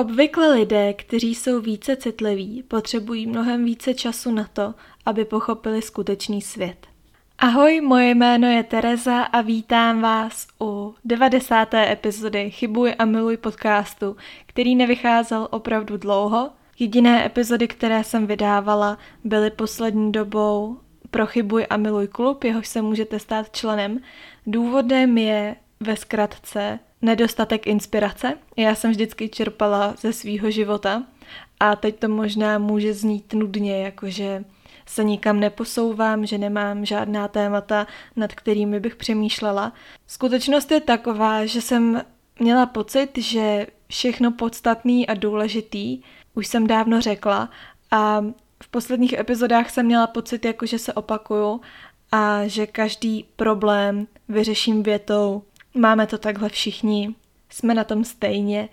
Obvykle lidé, kteří jsou více citliví, potřebují mnohem více času na to, aby pochopili skutečný svět. Ahoj, moje jméno je Tereza a vítám vás u 90. epizody Chybuj a miluj podcastu, který nevycházel opravdu dlouho. Jediné epizody, které jsem vydávala, byly poslední dobou pro Chybuj a miluj klub, jehož se můžete stát členem. Důvodem je ve zkratce nedostatek inspirace. Já jsem vždycky čerpala ze svýho života a teď to možná může znít nudně, jakože se nikam neposouvám, že nemám žádná témata, nad kterými bych přemýšlela. Skutečnost je taková, že jsem měla pocit, že všechno podstatný a důležitý už jsem dávno řekla a v posledních epizodách jsem měla pocit, jako že se opakuju a že každý problém vyřeším větou máme to takhle všichni, jsme na tom stejně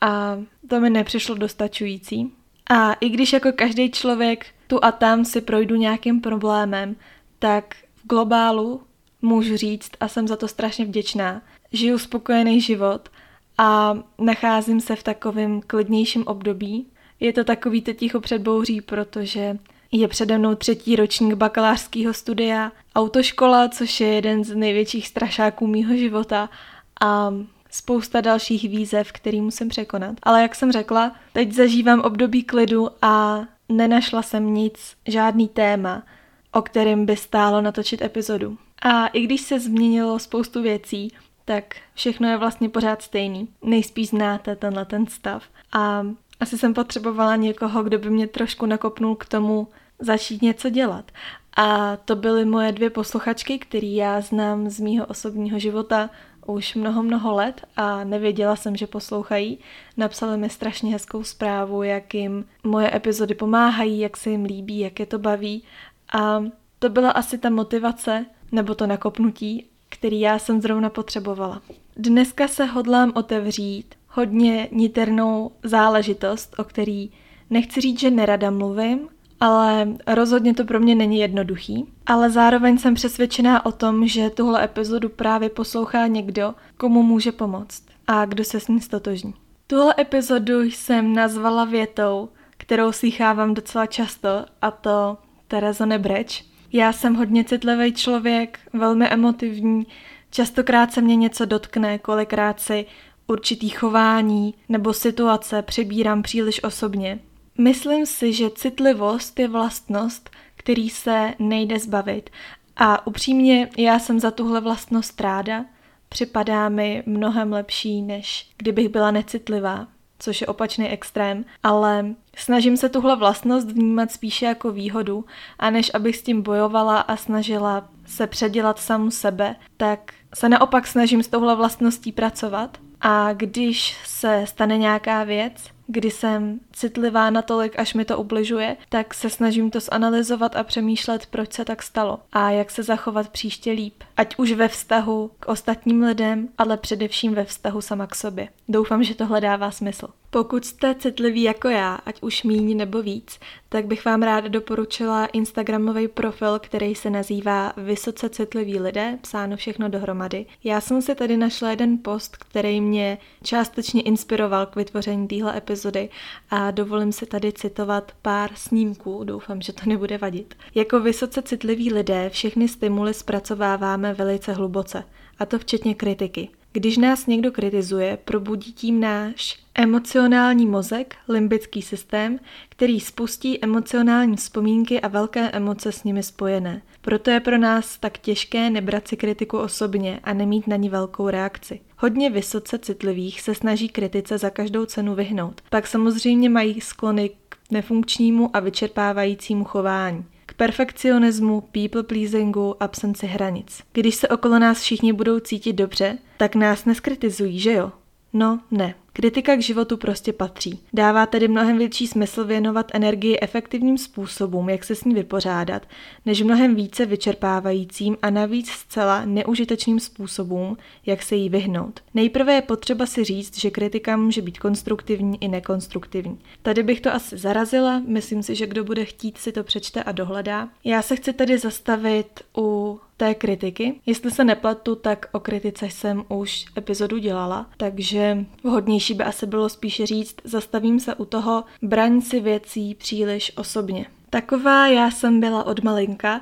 a to mi nepřišlo dostačující. A i když jako každý člověk tu a tam si projdu nějakým problémem, tak v globálu můžu říct a jsem za to strašně vděčná. Žiju spokojený život a nacházím se v takovém klidnějším období. Je to takový teď ticho před bouří, protože je přede mnou třetí ročník bakalářského studia autoškola, což je jeden z největších strašáků mýho života a spousta dalších výzev, který musím překonat. Ale jak jsem řekla, teď zažívám období klidu a nenašla jsem nic, žádný téma, o kterém by stálo natočit epizodu. A i když se změnilo spoustu věcí, tak všechno je vlastně pořád stejný. Nejspíš znáte tenhle ten stav. A asi jsem potřebovala někoho, kdo by mě trošku nakopnul k tomu začít něco dělat. A to byly moje dvě posluchačky, které já znám z mýho osobního života už mnoho, mnoho let a nevěděla jsem, že poslouchají. Napsali mi strašně hezkou zprávu, jak jim moje epizody pomáhají, jak se jim líbí, jak je to baví. A to byla asi ta motivace, nebo to nakopnutí, který já jsem zrovna potřebovala. Dneska se hodlám otevřít hodně niternou záležitost, o který nechci říct, že nerada mluvím, ale rozhodně to pro mě není jednoduchý. Ale zároveň jsem přesvědčená o tom, že tuhle epizodu právě poslouchá někdo, komu může pomoct a kdo se s ní stotožní. Tuhle epizodu jsem nazvala větou, kterou slychávám docela často, a to Terezo nebreč. Já jsem hodně citlivý člověk, velmi emotivní, častokrát se mě něco dotkne, kolikrát si určitý chování nebo situace přebírám příliš osobně. Myslím si, že citlivost je vlastnost, který se nejde zbavit. A upřímně, já jsem za tuhle vlastnost ráda. Připadá mi mnohem lepší, než kdybych byla necitlivá, což je opačný extrém, ale snažím se tuhle vlastnost vnímat spíše jako výhodu, a než abych s tím bojovala a snažila se předělat samu sebe, tak se naopak snažím s touhle vlastností pracovat. A když se stane nějaká věc, kdy jsem citlivá natolik, až mi to ubližuje, tak se snažím to zanalizovat a přemýšlet, proč se tak stalo a jak se zachovat příště líp. Ať už ve vztahu k ostatním lidem, ale především ve vztahu sama k sobě. Doufám, že tohle dává smysl. Pokud jste citliví jako já, ať už míň nebo víc, tak bych vám ráda doporučila Instagramový profil, který se nazývá Vysoce citliví lidé, psáno všechno dohromady. Já jsem si tady našla jeden post, který mě částečně inspiroval k vytvoření téhle epizody a dovolím si tady citovat pár snímků, doufám, že to nebude vadit. Jako vysoce citliví lidé všechny stimuly zpracováváme velice hluboce, a to včetně kritiky. Když nás někdo kritizuje, probudí tím náš emocionální mozek, limbický systém, který spustí emocionální vzpomínky a velké emoce s nimi spojené. Proto je pro nás tak těžké nebrat si kritiku osobně a nemít na ní velkou reakci. Hodně vysoce citlivých se snaží kritice za každou cenu vyhnout. Pak samozřejmě mají sklony k nefunkčnímu a vyčerpávajícímu chování perfekcionismu, people pleasingu, absenci hranic. Když se okolo nás všichni budou cítit dobře, tak nás neskritizují, že jo? No, ne. Kritika k životu prostě patří. Dává tedy mnohem větší smysl věnovat energii efektivním způsobům, jak se s ní vypořádat, než mnohem více vyčerpávajícím a navíc zcela neužitečným způsobům, jak se jí vyhnout. Nejprve je potřeba si říct, že kritika může být konstruktivní i nekonstruktivní. Tady bych to asi zarazila, myslím si, že kdo bude chtít si to přečte a dohledá. Já se chci tedy zastavit u té kritiky. Jestli se nepletu, tak o kritice jsem už epizodu dělala, takže vhodnější by asi bylo spíše říct, zastavím se u toho, braň si věcí příliš osobně. Taková já jsem byla od malinka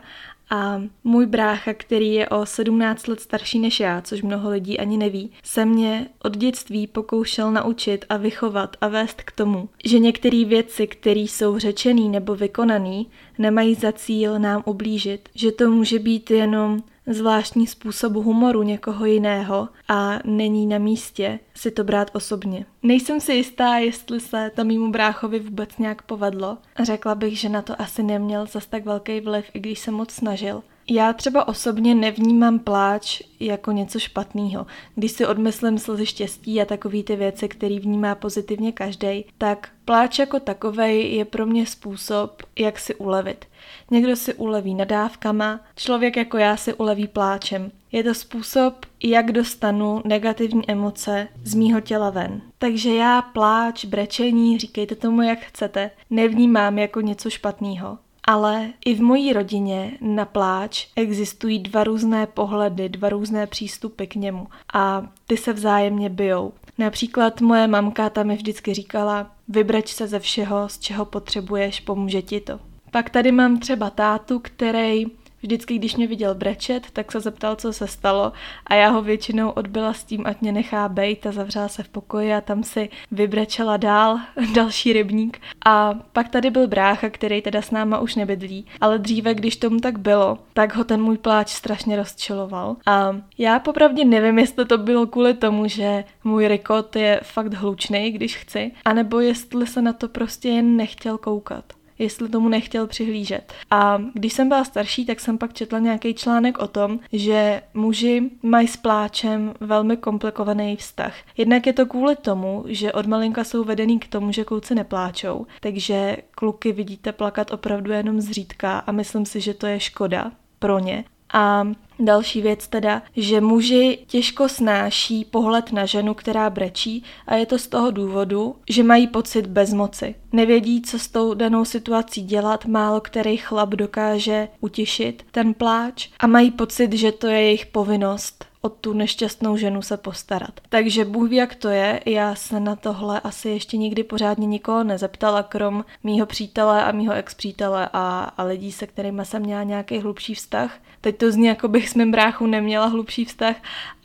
a můj brácha, který je o 17 let starší než já, což mnoho lidí ani neví, se mě od dětství pokoušel naučit a vychovat a vést k tomu, že některé věci, které jsou řečený nebo vykonaný, nemají za cíl nám ublížit, že to může být jenom zvláštní způsob humoru někoho jiného a není na místě si to brát osobně. Nejsem si jistá, jestli se to mýmu bráchovi vůbec nějak povedlo. Řekla bych, že na to asi neměl zas tak velký vliv, i když se moc snažil. Já třeba osobně nevnímám pláč jako něco špatného. Když si odmyslím slzy štěstí a takové ty věci, který vnímá pozitivně každý, tak pláč jako takovej je pro mě způsob, jak si ulevit. Někdo si uleví nadávkama, člověk jako já si uleví pláčem. Je to způsob, jak dostanu negativní emoce z mýho těla ven. Takže já pláč, brečení, říkejte tomu jak chcete, nevnímám jako něco špatného. Ale i v mojí rodině na pláč existují dva různé pohledy, dva různé přístupy k němu a ty se vzájemně bijou. Například moje mamka tam mi vždycky říkala, vybreč se ze všeho, z čeho potřebuješ, pomůže ti to. Pak tady mám třeba tátu, který Vždycky, když mě viděl brečet, tak se zeptal, co se stalo a já ho většinou odbyla s tím, ať mě nechá bejt a zavřela se v pokoji a tam si vybrečela dál další rybník. A pak tady byl brácha, který teda s náma už nebydlí, ale dříve, když tomu tak bylo, tak ho ten můj pláč strašně rozčiloval. A já popravdě nevím, jestli to bylo kvůli tomu, že můj rikot je fakt hlučný, když chci, anebo jestli se na to prostě jen nechtěl koukat jestli tomu nechtěl přihlížet. A když jsem byla starší, tak jsem pak četla nějaký článek o tom, že muži mají s pláčem velmi komplikovaný vztah. Jednak je to kvůli tomu, že od malinka jsou vedený k tomu, že kluci nepláčou, takže kluky vidíte plakat opravdu jenom zřídka a myslím si, že to je škoda pro ně. A Další věc teda, že muži těžko snáší pohled na ženu, která brečí a je to z toho důvodu, že mají pocit bezmoci. Nevědí, co s tou danou situací dělat, málo který chlap dokáže utěšit ten pláč a mají pocit, že to je jejich povinnost o tu nešťastnou ženu se postarat. Takže Bůh ví, jak to je, já se na tohle asi ještě nikdy pořádně nikoho nezeptala, krom mýho přítele a mýho ex-přítele a, a lidí, se kterými jsem měla nějaký hlubší vztah. Teď to zní, jako bych s mým bráchou neměla hlubší vztah,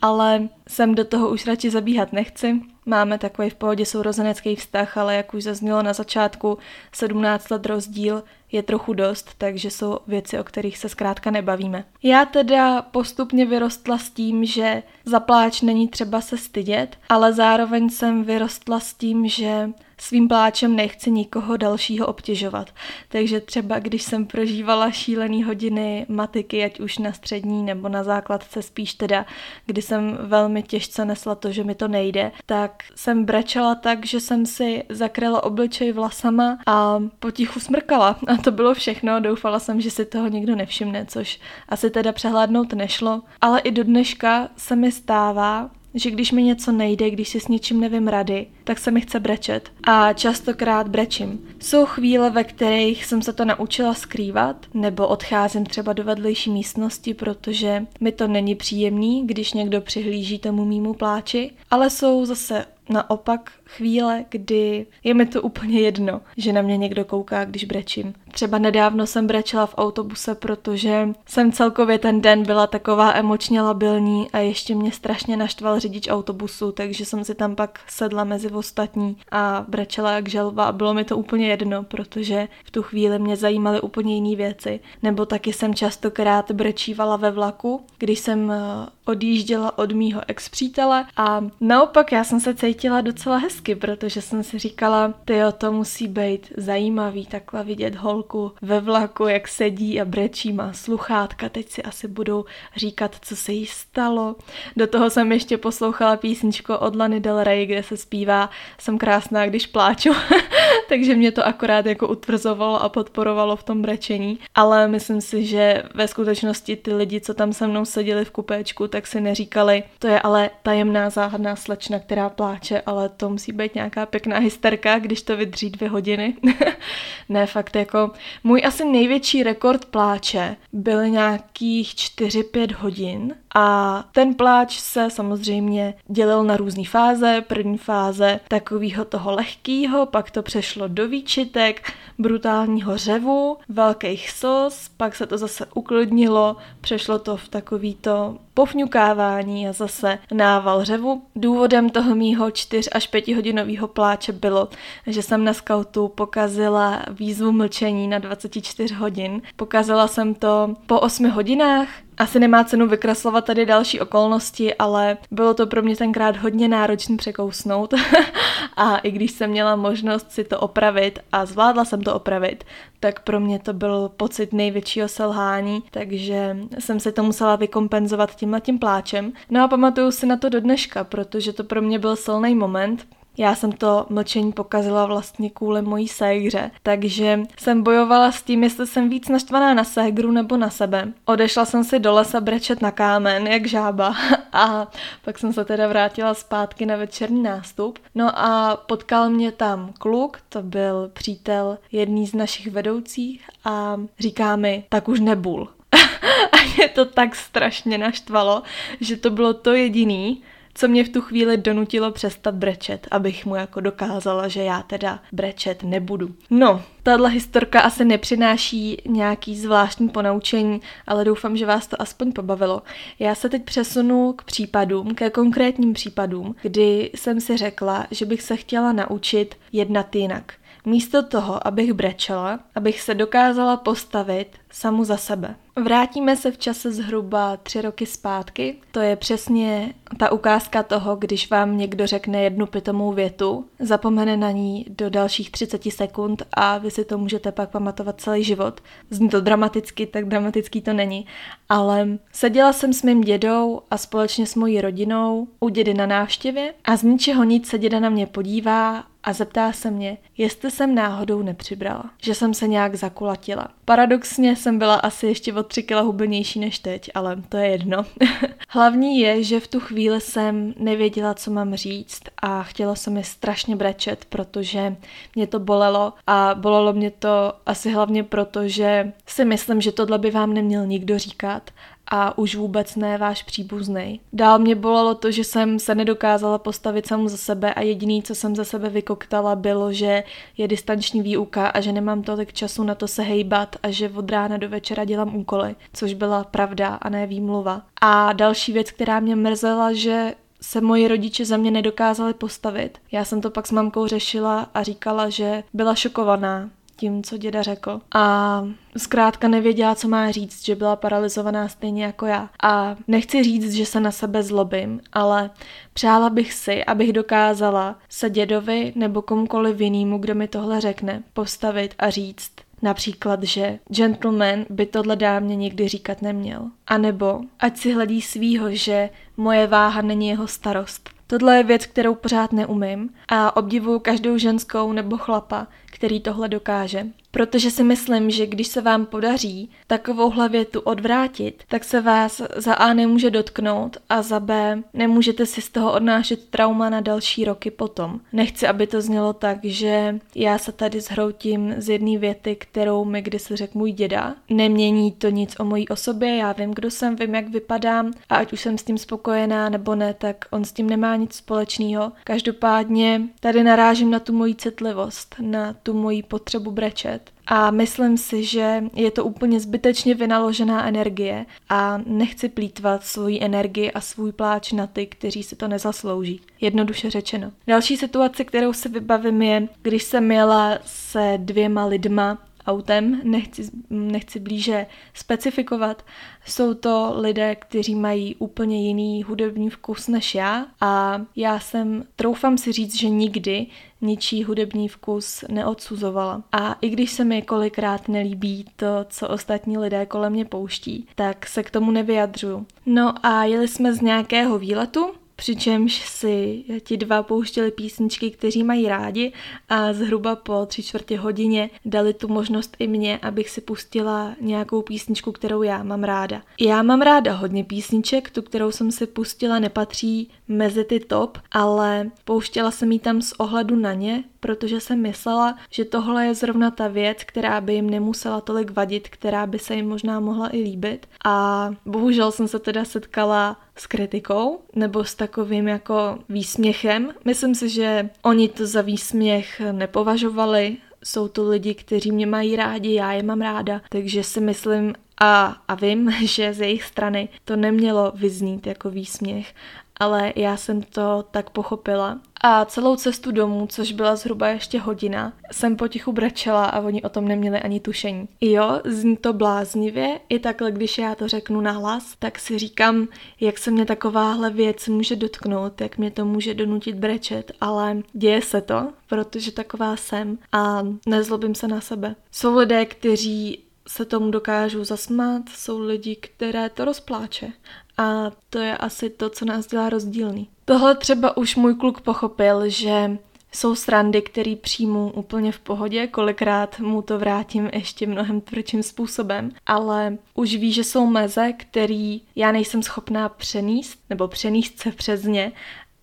ale jsem do toho už radši zabíhat nechci. Máme takový v pohodě sourozenecký vztah, ale jak už zaznělo na začátku, 17 let rozdíl je trochu dost, takže jsou věci, o kterých se zkrátka nebavíme. Já teda postupně vyrostla s tím, že za pláč není třeba se stydět, ale zároveň jsem vyrostla s tím, že svým pláčem nechci nikoho dalšího obtěžovat. Takže třeba když jsem prožívala šílený hodiny matiky, ať už na střední nebo na základce spíš teda, kdy jsem velmi těžce nesla to, že mi to nejde, tak jsem brečela tak, že jsem si zakryla obličej vlasama a potichu smrkala. A to bylo všechno. Doufala jsem, že si toho nikdo nevšimne, což asi teda přehlédnout nešlo. Ale i do dneška se mi stává, že když mi něco nejde, když si s něčím nevím rady, tak se mi chce brečet. A častokrát brečím. Jsou chvíle, ve kterých jsem se to naučila skrývat, nebo odcházím třeba do vedlejší místnosti, protože mi to není příjemný, když někdo přihlíží tomu mýmu pláči, ale jsou zase naopak chvíle, kdy je mi to úplně jedno, že na mě někdo kouká, když brečím. Třeba nedávno jsem brečela v autobuse, protože jsem celkově ten den byla taková emočně labilní a ještě mě strašně naštval řidič autobusu, takže jsem si tam pak sedla mezi ostatní a brečela jak želva a bylo mi to úplně jedno, protože v tu chvíli mě zajímaly úplně jiné věci. Nebo taky jsem častokrát brečívala ve vlaku, když jsem eh, odjížděla od mýho ex-přítele a naopak já jsem se cítila docela hezky, protože jsem si říkala, tyjo, to musí být zajímavý takhle vidět holku ve vlaku, jak sedí a brečí, má sluchátka, teď si asi budou říkat, co se jí stalo. Do toho jsem ještě poslouchala písničku od Lany Del Rey, kde se zpívá Jsem krásná, když pláču. takže mě to akorát jako utvrzovalo a podporovalo v tom brečení, ale myslím si, že ve skutečnosti ty lidi, co tam se mnou seděli v kupéčku, tak si neříkali, to je ale tajemná záhadná slečna, která pláče, ale to musí být nějaká pěkná hysterka, když to vydří dvě hodiny. ne, fakt jako můj asi největší rekord pláče byl nějakých 4-5 hodin a ten pláč se samozřejmě dělil na různé fáze. První fáze takového toho lehkého, pak to přešlo do výčitek, brutálního řevu, velkých sos, pak se to zase uklidnilo, přešlo to v takový to pofňukávání a zase nával řevu. Důvodem toho mýho 4 až 5 hodinového pláče bylo, že jsem na skautu pokazila výzvu mlčení na 24 hodin. Pokazila jsem to po 8 hodinách, asi nemá cenu vykreslovat tady další okolnosti, ale bylo to pro mě tenkrát hodně náročný překousnout a i když jsem měla možnost si to opravit a zvládla jsem to opravit, tak pro mě to byl pocit největšího selhání, takže jsem se to musela vykompenzovat tímhle tím pláčem. No a pamatuju si na to do dneška, protože to pro mě byl silný moment, já jsem to mlčení pokazila vlastně kvůli mojí ségře, takže jsem bojovala s tím, jestli jsem víc naštvaná na ségru nebo na sebe. Odešla jsem si do lesa brečet na kámen, jak žába, a pak jsem se teda vrátila zpátky na večerní nástup. No a potkal mě tam kluk, to byl přítel jedný z našich vedoucích a říká mi, tak už nebul. a mě to tak strašně naštvalo, že to bylo to jediný, co mě v tu chvíli donutilo přestat brečet, abych mu jako dokázala, že já teda brečet nebudu. No, tahle historka asi nepřináší nějaký zvláštní ponaučení, ale doufám, že vás to aspoň pobavilo. Já se teď přesunu k případům, ke konkrétním případům, kdy jsem si řekla, že bych se chtěla naučit jednat jinak. Místo toho, abych brečela, abych se dokázala postavit samu za sebe. Vrátíme se v čase zhruba tři roky zpátky. To je přesně ta ukázka toho, když vám někdo řekne jednu pitomou větu, zapomene na ní do dalších 30 sekund a vy si to můžete pak pamatovat celý život. Zní to dramaticky, tak dramatický to není. Ale seděla jsem s mým dědou a společně s mojí rodinou u dědy na návštěvě a z ničeho nic se děda na mě podívá a zeptá se mě, jestli jsem náhodou nepřibrala, že jsem se nějak zakulatila. Paradoxně jsem byla asi ještě o tři kila hubenější než teď, ale to je jedno. Hlavní je, že v tu chvíli jsem nevěděla, co mám říct a chtěla jsem mi strašně brečet, protože mě to bolelo a bolelo mě to asi hlavně proto, že si myslím, že tohle by vám neměl nikdo říkat a už vůbec ne váš příbuzný. Dál mě bolelo to, že jsem se nedokázala postavit samu za sebe a jediný, co jsem za sebe vykoktala, bylo, že je distanční výuka a že nemám tolik času na to se hejbat a že od rána do večera dělám úkoly, což byla pravda a ne výmluva. A další věc, která mě mrzela, že se moji rodiče za mě nedokázali postavit. Já jsem to pak s mamkou řešila a říkala, že byla šokovaná, tím, co děda řekl. A zkrátka nevěděla, co má říct, že byla paralizovaná stejně jako já. A nechci říct, že se na sebe zlobím, ale přála bych si, abych dokázala se dědovi nebo komukoliv jinému, kdo mi tohle řekne, postavit a říct, Například, že gentleman by tohle dámě nikdy říkat neměl. A nebo ať si hledí svýho, že moje váha není jeho starost. Tohle je věc, kterou pořád neumím a obdivuju každou ženskou nebo chlapa, který tohle dokáže. Protože si myslím, že když se vám podaří takovouhle větu odvrátit, tak se vás za A nemůže dotknout a za B nemůžete si z toho odnášet trauma na další roky potom. Nechci, aby to znělo tak, že já se tady zhroutím z jedné věty, kterou mi kdysi řekl můj děda. Nemění to nic o mojí osobě, já vím, kdo jsem, vím, jak vypadám a ať už jsem s tím spokojená nebo ne, tak on s tím nemá nic společného. Každopádně tady narážím na tu moji citlivost, na tu moji potřebu brečet a myslím si, že je to úplně zbytečně vynaložená energie a nechci plítvat svoji energii a svůj pláč na ty, kteří si to nezaslouží. Jednoduše řečeno. Další situace, kterou se vybavím, je, když jsem jela se dvěma lidma autem, nechci, nechci blíže specifikovat. Jsou to lidé, kteří mají úplně jiný hudební vkus než já a já jsem, troufám si říct, že nikdy ničí hudební vkus neodsuzovala. A i když se mi kolikrát nelíbí to, co ostatní lidé kolem mě pouští, tak se k tomu nevyjadřuju. No a jeli jsme z nějakého výletu, přičemž si ti dva pouštěli písničky, kteří mají rádi a zhruba po tři čtvrtě hodině dali tu možnost i mě, abych si pustila nějakou písničku, kterou já mám ráda. Já mám ráda hodně písniček, tu, kterou jsem si pustila, nepatří mezi ty top, ale pouštěla jsem ji tam z ohledu na ně, protože jsem myslela, že tohle je zrovna ta věc, která by jim nemusela tolik vadit, která by se jim možná mohla i líbit. A bohužel jsem se teda setkala s kritikou nebo s takovým jako výsměchem. Myslím si, že oni to za výsměch nepovažovali, jsou to lidi, kteří mě mají rádi, já je mám ráda, takže si myslím a, a vím, že z jejich strany to nemělo vyznít jako výsměch ale já jsem to tak pochopila. A celou cestu domů, což byla zhruba ještě hodina, jsem potichu brečela a oni o tom neměli ani tušení. Jo, zní to bláznivě, i takhle, když já to řeknu nahlas, tak si říkám, jak se mě takováhle věc může dotknout, jak mě to může donutit brečet, ale děje se to, protože taková jsem a nezlobím se na sebe. Jsou lidé, kteří se tomu dokážou zasmát, jsou lidi, které to rozpláče. A to je asi to, co nás dělá rozdílný. Tohle třeba už můj kluk pochopil, že jsou srandy, který přijmu úplně v pohodě, kolikrát mu to vrátím ještě mnohem tvrdším způsobem, ale už ví, že jsou meze, který já nejsem schopná přenést, nebo přenést se přes ně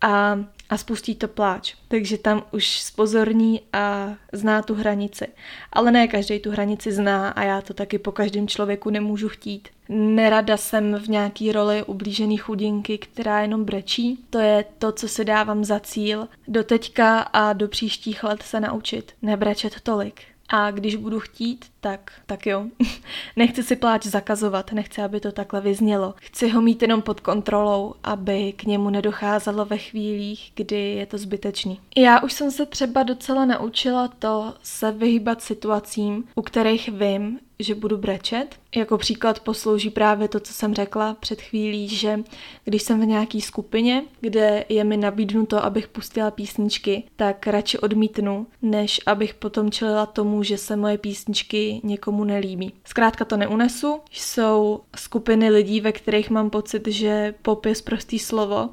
a a spustí to pláč. Takže tam už spozorní a zná tu hranici. Ale ne každý tu hranici zná a já to taky po každém člověku nemůžu chtít. Nerada jsem v nějaký roli ublížený chudinky, která jenom brečí. To je to, co si dávám za cíl do teďka a do příštích let se naučit. Nebrečet tolik. A když budu chtít, tak, tak jo. nechci si pláč zakazovat, nechci, aby to takhle vyznělo. Chci ho mít jenom pod kontrolou, aby k němu nedocházelo ve chvílích, kdy je to zbytečný. Já už jsem se třeba docela naučila to se vyhýbat situacím, u kterých vím, že budu brečet. Jako příklad poslouží právě to, co jsem řekla před chvílí, že když jsem v nějaký skupině, kde je mi nabídnuto, abych pustila písničky, tak radši odmítnu, než abych potom čelila tomu, že se moje písničky někomu nelíbí. Zkrátka to neunesu. Jsou skupiny lidí, ve kterých mám pocit, že pop je prostý slovo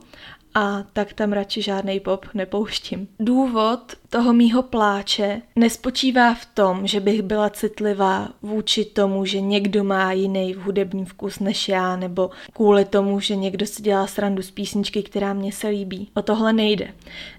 a tak tam radši žádný pop nepouštím. Důvod toho mýho pláče nespočívá v tom, že bych byla citlivá vůči tomu, že někdo má jiný hudební vkus než já, nebo kvůli tomu, že někdo si dělá srandu z písničky, která mě se líbí. O tohle nejde.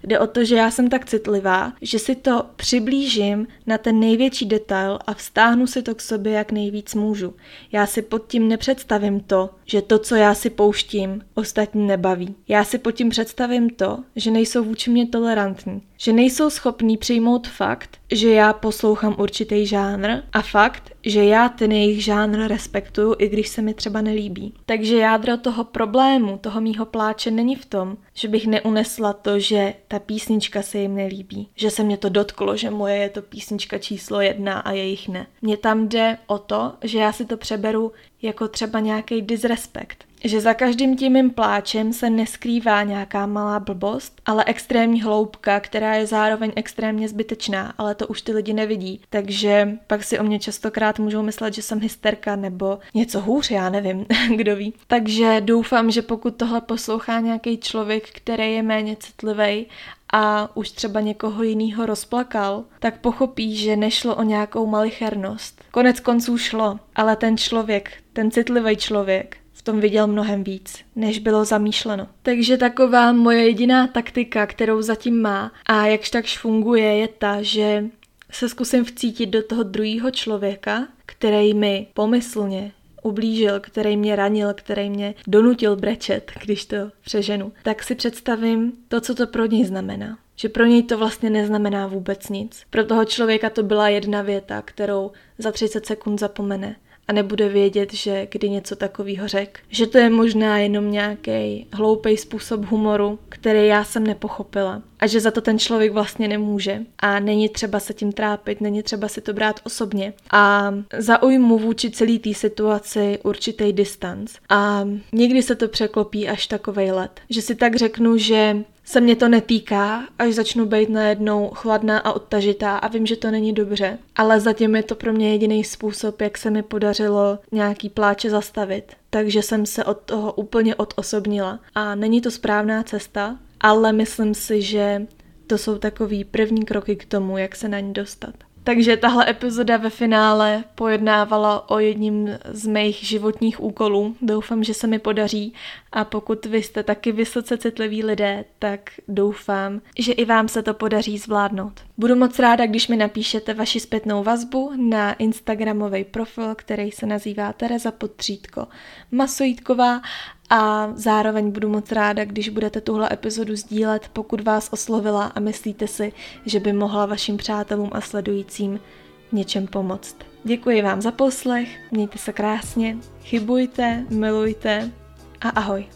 Jde o to, že já jsem tak citlivá, že si to přiblížím na ten největší detail a vztáhnu si to k sobě, jak nejvíc můžu. Já si pod tím nepředstavím to, že to, co já si pouštím, ostatní nebaví. Já si pod tím představím to, že nejsou vůči mě tolerantní, že nejsou schopní přijmout fakt, že já poslouchám určitý žánr a fakt, že já ten jejich žánr respektuju, i když se mi třeba nelíbí. Takže jádro toho problému, toho mýho pláče není v tom, že bych neunesla to, že ta písnička se jim nelíbí, že se mě to dotklo, že moje je to písnička číslo jedna a jejich ne. Mně tam jde o to, že já si to přeberu jako třeba nějaký disrespekt. Že za každým tím mým pláčem se neskrývá nějaká malá blbost, ale extrémní hloubka, která je zároveň extrémně zbytečná, ale to už ty lidi nevidí. Takže pak si o mě častokrát můžou myslet, že jsem hysterka nebo něco hůř, já nevím, kdo ví. Takže doufám, že pokud tohle poslouchá nějaký člověk, který je méně citlivý a už třeba někoho jiného rozplakal, tak pochopí, že nešlo o nějakou malichernost. Konec konců šlo, ale ten člověk, ten citlivý člověk, tom viděl mnohem víc, než bylo zamýšleno. Takže taková moje jediná taktika, kterou zatím má a jakž takž funguje, je ta, že se zkusím vcítit do toho druhého člověka, který mi pomyslně ublížil, který mě ranil, který mě donutil brečet, když to přeženu, tak si představím to, co to pro něj znamená. Že pro něj to vlastně neznamená vůbec nic. Pro toho člověka to byla jedna věta, kterou za 30 sekund zapomene a nebude vědět, že kdy něco takového řek. Že to je možná jenom nějaký hloupý způsob humoru, který já jsem nepochopila. A že za to ten člověk vlastně nemůže. A není třeba se tím trápit, není třeba si to brát osobně. A zaujmu vůči celý té situaci určitý distanc. A někdy se to překlopí až takovej let. Že si tak řeknu, že se mě to netýká, až začnu být najednou chladná a odtažitá a vím, že to není dobře. Ale zatím je to pro mě jediný způsob, jak se mi podařilo nějaký pláče zastavit. Takže jsem se od toho úplně odosobnila. A není to správná cesta, ale myslím si, že to jsou takový první kroky k tomu, jak se na ní dostat. Takže tahle epizoda ve finále pojednávala o jedním z mých životních úkolů. Doufám, že se mi podaří a pokud vy jste taky vysoce citliví lidé, tak doufám, že i vám se to podaří zvládnout. Budu moc ráda, když mi napíšete vaši zpětnou vazbu na Instagramový profil, který se nazývá Tereza Podtřídko Masojítková a zároveň budu moc ráda, když budete tuhle epizodu sdílet, pokud vás oslovila a myslíte si, že by mohla vašim přátelům a sledujícím něčem pomoct. Děkuji vám za poslech, mějte se krásně, chybujte, milujte a ahoj.